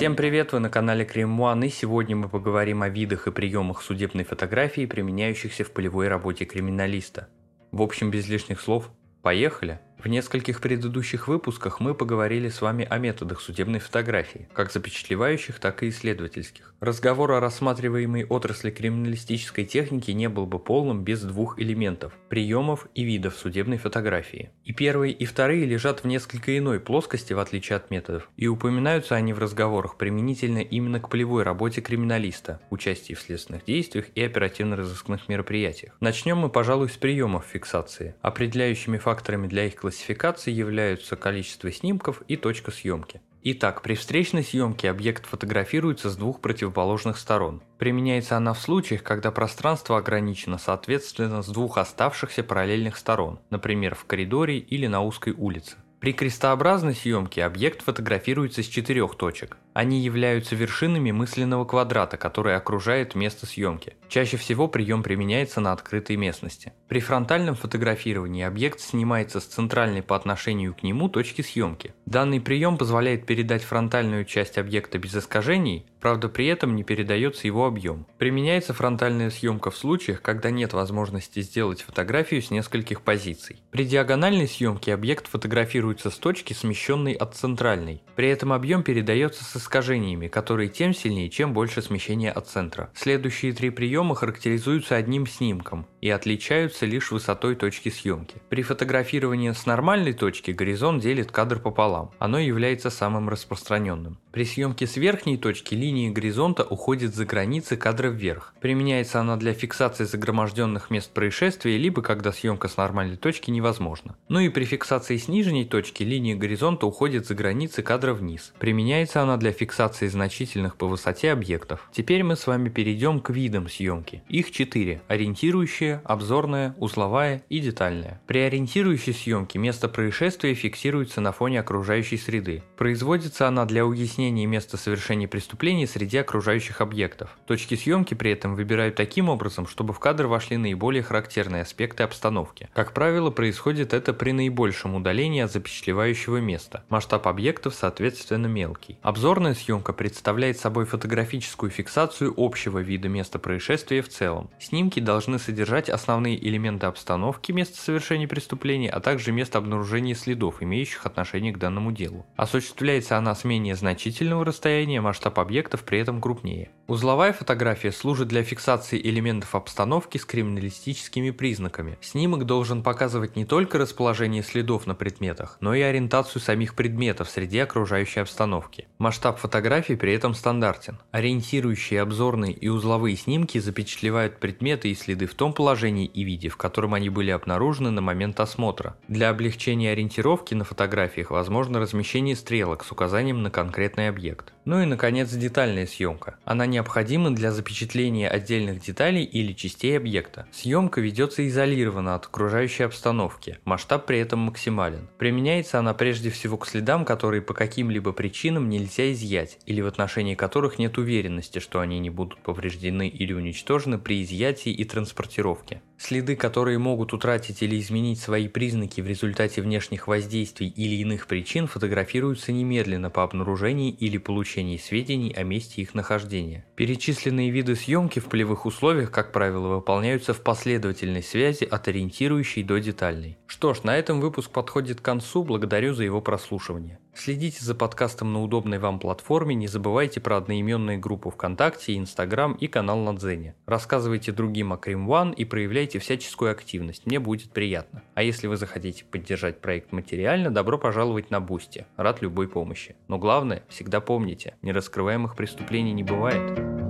Всем привет, вы на канале One, и сегодня мы поговорим о видах и приемах судебной фотографии, применяющихся в полевой работе криминалиста. В общем, без лишних слов, поехали! В нескольких предыдущих выпусках мы поговорили с вами о методах судебной фотографии, как запечатлевающих, так и исследовательских. Разговор о рассматриваемой отрасли криминалистической техники не был бы полным без двух элементов – приемов и видов судебной фотографии. И первые, и вторые лежат в несколько иной плоскости, в отличие от методов, и упоминаются они в разговорах применительно именно к полевой работе криминалиста, участии в следственных действиях и оперативно-розыскных мероприятиях. Начнем мы, пожалуй, с приемов фиксации. Определяющими факторами для их классификации классификации являются количество снимков и точка съемки. Итак, при встречной съемке объект фотографируется с двух противоположных сторон. Применяется она в случаях, когда пространство ограничено соответственно с двух оставшихся параллельных сторон, например в коридоре или на узкой улице. При крестообразной съемке объект фотографируется с четырех точек. Они являются вершинами мысленного квадрата, который окружает место съемки. Чаще всего прием применяется на открытой местности. При фронтальном фотографировании объект снимается с центральной по отношению к нему точки съемки. Данный прием позволяет передать фронтальную часть объекта без искажений, правда при этом не передается его объем. Применяется фронтальная съемка в случаях, когда нет возможности сделать фотографию с нескольких позиций. При диагональной съемке объект фотографируется с точки, смещенной от центральной. При этом объем передается с искажениями, которые тем сильнее, чем больше смещения от центра. Следующие три приема характеризуются одним снимком и отличаются лишь высотой точки съемки. При фотографировании с нормальной точки горизонт делит кадр пополам. Оно является самым распространенным. При съемке с верхней точки линии горизонта уходит за границы кадра вверх. Применяется она для фиксации загроможденных мест происшествия, либо когда съемка с нормальной точки невозможна. Ну и при фиксации с нижней точки линии горизонта уходит за границы кадра вниз. Применяется она для фиксации значительных по высоте объектов. Теперь мы с вами перейдем к видам съемки. Их четыре. Ориентирующая, обзорная, узловая и детальная. При ориентирующей съемке место происшествия фиксируется на фоне окружающей среды. Производится она для уяснения места совершения преступлений среди окружающих объектов. Точки съемки при этом выбирают таким образом, чтобы в кадр вошли наиболее характерные аспекты обстановки. Как правило, происходит это при наибольшем удалении от запечатлевающего места. Масштаб объектов соответственно мелкий. Обзорная съемка представляет собой фотографическую фиксацию общего вида места происшествия в целом. Снимки должны содержать основные элементы обстановки места совершения преступления, а также место обнаружения следов, имеющих отношение к данному делу. Осуществляется она с менее значительного расстояния, масштаб объектов при этом крупнее. Узловая фотография служит для фиксации элементов обстановки с криминалистическими признаками. Снимок должен показывать не только расположение следов на предметах, но и ориентацию самих предметов среди окружающей обстановки. Масштаб фотографий при этом стандартен. Ориентирующие обзорные и узловые снимки запечатлевают предметы и следы в том положении и виде, в котором они были обнаружены на момент осмотра. Для облегчения ориентировки на фотографиях возможно размещение стрелок с указанием на конкретный объект. Ну и наконец детальная съемка. Она необходима для запечатления отдельных деталей или частей объекта. Съемка ведется изолированно от окружающей обстановки, масштаб при этом максимален. Применяется она прежде всего к следам, которые по каким-либо причинам нельзя изъять, или в отношении которых нет уверенности, что они не будут повреждены или уничтожены при изъятии и транспортировке. Следы, которые могут утратить или изменить свои признаки в результате внешних воздействий или иных причин, фотографируются немедленно по обнаружении или получении сведений о месте их нахождения. Перечисленные виды съемки в полевых условиях, как правило, выполняются в последовательной связи от ориентирующей до детальной. Что ж, на этом выпуск подходит к концу, благодарю за его прослушивание. Следите за подкастом на удобной вам платформе, не забывайте про одноименные группы ВКонтакте, Инстаграм и канал на Дзене. Рассказывайте другим о Crime One и проявляйте всяческую активность, мне будет приятно. А если вы захотите поддержать проект материально, добро пожаловать на Boosty, рад любой помощи. Но главное, всегда помните, нераскрываемых преступлений не бывает.